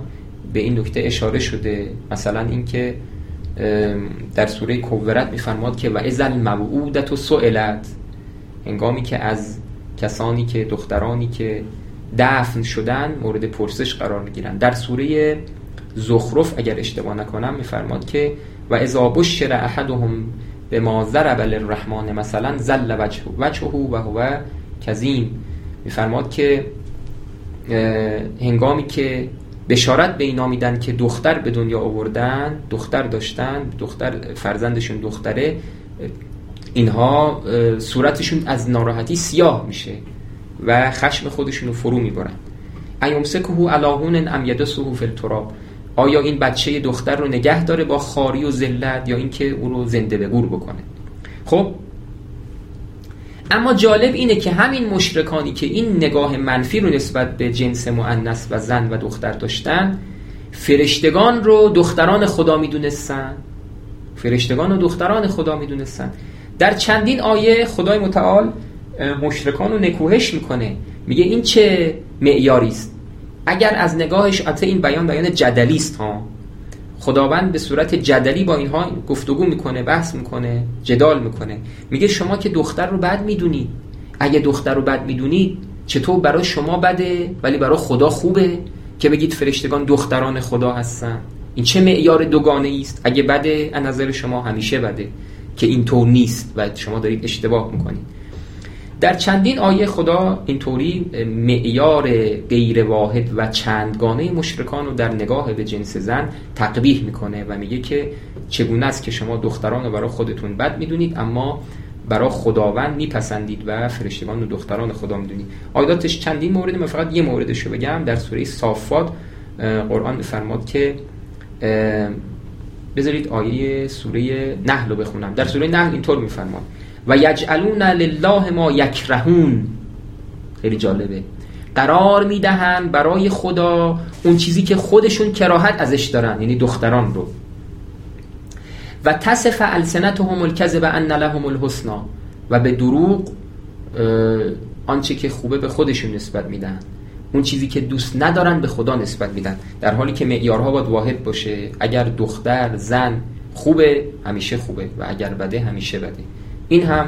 به این نکته اشاره شده. مثلا اینکه در سوره کوورت میفرماد که و ازل موعودت و سئلت هنگامی که از کسانی که دخترانی که دفن شدن مورد پرسش قرار می‌گیرن. در سوره زخرف اگر اشتباه نکنم میفرماد که و اذا بشر احدهم به ما ضرب للرحمن مثلا زل وجهه وجهه و هو کظیم. میفرماد که هنگامی که بشارت به اینا میدن که دختر به دنیا آوردن دختر داشتن دختر فرزندشون دختره اینها صورتشون از ناراحتی سیاه میشه و خشم خودشون رو فرو می‌برن. ایمسکه علاهون ام یدسه فی التراب. آیا این بچه دختر رو نگه داره با خاری و ذلت یا اینکه او رو زنده به گور بکنه؟ خب اما جالب اینه که همین مشرکانی که این نگاه منفی رو نسبت به جنس مؤنث و زن و دختر داشتن فرشتگان رو دختران خدا می‌دونستن. فرشتگان و دختران خدا می‌دونستن. در چندین آیه خدای متعال مشرکان رو نکوهش می‌کنه. میگه این چه معیاری است؟ اگر از نگاهش البته این بیان بیان جدلی است ها. خداوند به صورت جدلی با اینها گفتگو می‌کنه بحث می‌کنه جدال می‌کنه. میگه شما که دختر رو بد می‌دونید اگه دختر رو بد می‌دونید چطور برای شما بده ولی برای خدا خوبه که بگید فرشتگان دختران خدا هستن. این چه معیار دوگانه است؟ اگه بده از نظر شما همیشه بده. که اینطور نیست و شما دارید اشتباه می‌کنید. در چندین آیه خدا اینطوری معیار غیر واحد و چندگانه مشرکان رو در نگاه به جنس زن تقبیح می‌کنه و میگه که چگونه است که شما دختران رو برای خودتون بد می‌دونید اما برای خداوند میپسندید و فرشتگان و دختران خدا می‌دونید. آیاتش چندین مورد من فقط یه موردش رو بگم. در سوره صافات قرآن فرماد که بذارید آیه سوره نحل رو بخونم. در سوره نحل اینطور میفرماد. و یجعلون لله ما یکرهون. خیلی جالبه. قرار می‌دهن برای خدا اون چیزی که خودشون کراهت ازش دارن یعنی دختران رو. و تصف السنتهم الکذب ان لهم الحسنا و به دروغ آنچه که خوبه به خودشون نسبت میدن اون چیزی که دوست ندارن به خدا نسبت میدن در حالی که معیارها باید واحد باشه. اگر دختر زن خوبه همیشه خوبه. و اگر بده همیشه بده. این هم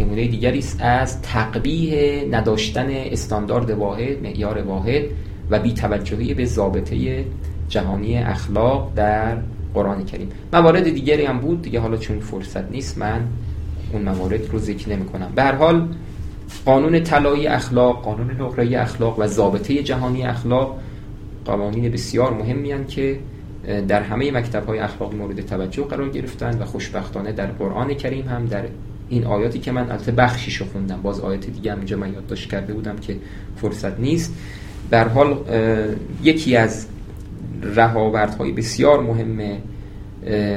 نمونه دیگری است از تقبیه نداشتن استاندارد واحد معیار واحد و بی توجهی به ضابطه جهانی اخلاق در قرآن کریم. موارد دیگری هم بود دیگه حالا چون فرصت نیست من اون موارد رو ذکر نمی کنم. به هر حال قانون طلایی اخلاق قانون نقره اخلاق و ضابطه جهانی اخلاق قوانین بسیار مهمی هستند که در همه مکتب های اخلاقی مورد توجه قرار گرفتن و خوشبختانه در قرآن کریم هم در این آیاتی که من البته بخشیشو خوندم باز آیات دیگه هم اینجا من یادداشت کرده بودم که فرصت نیست. در حال یکی از رهاوردهای بسیار مهم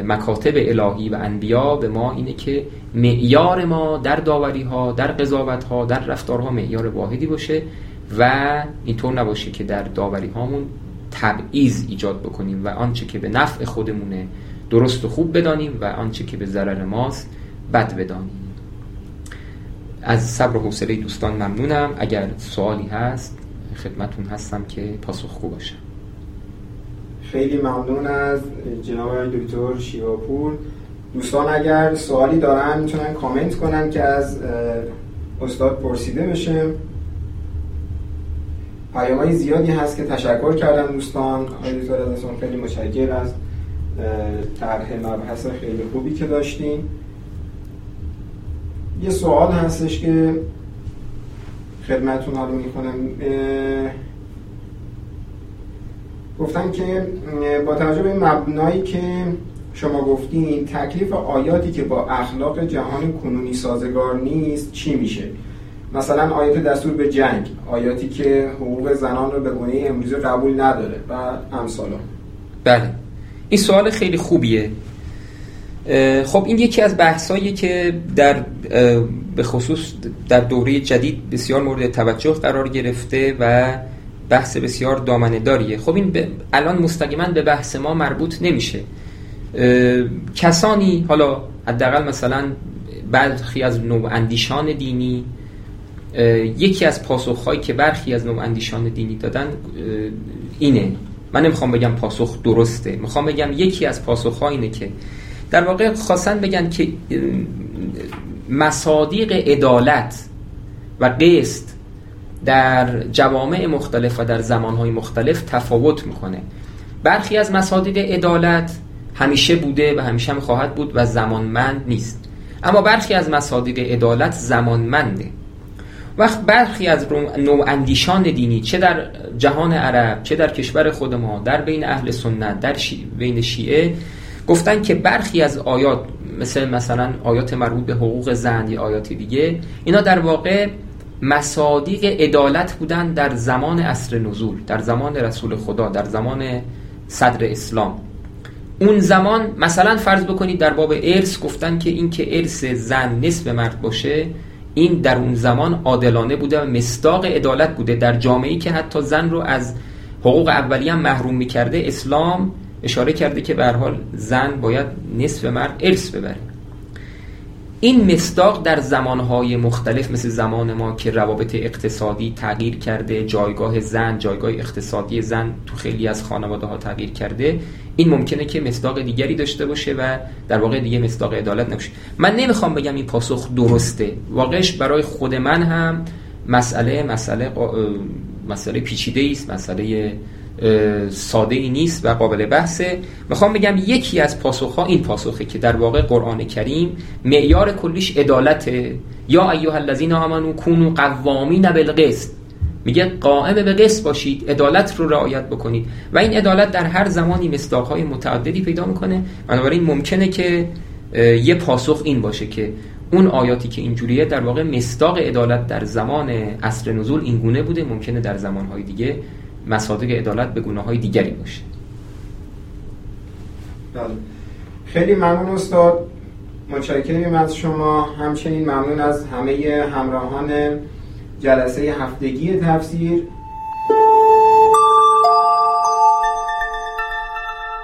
مکاتب الهی و انبیا به ما اینه که معیار ما در داوری ها در قضاوت ها در رفتارها معیار واحدی باشه و اینطور نباشه که در داوری هامون تبعیض ایجاد بکنیم و آنچه که به نفع خودمونه درست و خوب بدانیم و آنچه که به ضرر ماست بد بدانیم. از صبر و حوصله دوستان ممنونم. اگر سوالی هست خدمتون هستم که پاسخگو باشم
خیلی ممنون از جناب دکتر شیواپور. دوستان اگر سوالی دارن می‌تونن کامنت کنن که از استاد پرسیده بشه. پیام زیادی هست که تشکر کردن دوستان. آقای از خیلی متشکر از طرح مبحث خیلی خوبی که داشتیم یه سوال هستش که خدمتون حالا می‌کنم. گفتن که با توجه به مبنایی که شما گفتین تکلیف آیاتی که با اخلاق جهان کنونی سازگار نیست چی میشه؟ مثلا آیات دستور به جنگ آیاتی که حقوق زنان رو به گونه امروزی قبول نداره و امثال
بله. این سوال خیلی خوبیه. خب این یکی از بحثایی که در به خصوص در دوره جدید بسیار مورد توجه قرار گرفته و بحث بسیار دامنه خب این الان مستقیما به بحث ما مربوط نمیشه. کسانی حالا حداقل مثلا برخی از نوع اندیشان دینی یکی از پاسخهایی که برخی از نوع اندیشان دینی دادن اینه. من نمی‌خوام بگم پاسخ درسته. می‌خوام بگم یکی از پاسخها اینه که در واقع خواستن بگن که مصادیق عدالت و قسط در جوامع مختلف و در زمانهای مختلف تفاوت می‌کنه. برخی از مصادیق عدالت همیشه بوده و همیشه هم خواهد بود و زمانمند نیست. اما برخی از مصادیق عدالت زمانمنده. وقت برخی از اندیشان دینی چه در جهان عرب چه در کشور خود ما در بین اهل سنت در بین شیعه گفتن که برخی از آیات مثل مثلا آیات مربوط به حقوق زن یا آیات دیگه اینا در واقع مصادیق عدالت بودن در زمان عصر نزول در زمان رسول خدا در زمان صدر اسلام. اون زمان مثلا فرض بکنید در باب ارث گفتن که این که ارث زن نصف مرد باشه این در اون زمان عادلانه بوده و مصداق عدالت بوده. در جامعه‌ای که حتی زن رو از حقوق اولیه هم محروم می‌کرده اسلام اشاره کرده که به حال زن باید نصف مرد ارث ببره. این مصداق در زمانهای مختلف مثل زمان ما که روابط اقتصادی تغییر کرده جایگاه زن جایگاه اقتصادی زن تو خیلی از خانواده ها تغییر کرده این ممکنه که مصداق دیگری داشته باشه و در واقع دیگه مصداق عدالت نباشه. من نمی‌خوام بگم این پاسخ درسته. واقعش برای خود من هم مسئله مسئله مسئله پیچیده است مسئله ساده ای نیست و قابل بحثه. می‌خوام بگم یکی از پاسخ ها این پاسخه که در واقع قرآن کریم معیار کلیش عدالته. یا ایها الذین آمنو کونوا قوامین بالقسط. میگه قائم به قسط باشید عدالت رو رعایت بکنید. و این عدالت در هر زمانی های متعددی پیدا می‌کنه. بنابراین ممکنه که یه پاسخ این باشه که اون آیاتی که اینجوریه در واقع مصداق عدالت در زمان عصر نزول اینگونه بوده. ممکنه در زمانهای دیگه مصادیق عدالت به گناه های دیگری باشه.
بله. خیلی ممنون استاد. متشکریم از شما. همچنین ممنون از همه همراهان جلسه هفتگی تفسیر.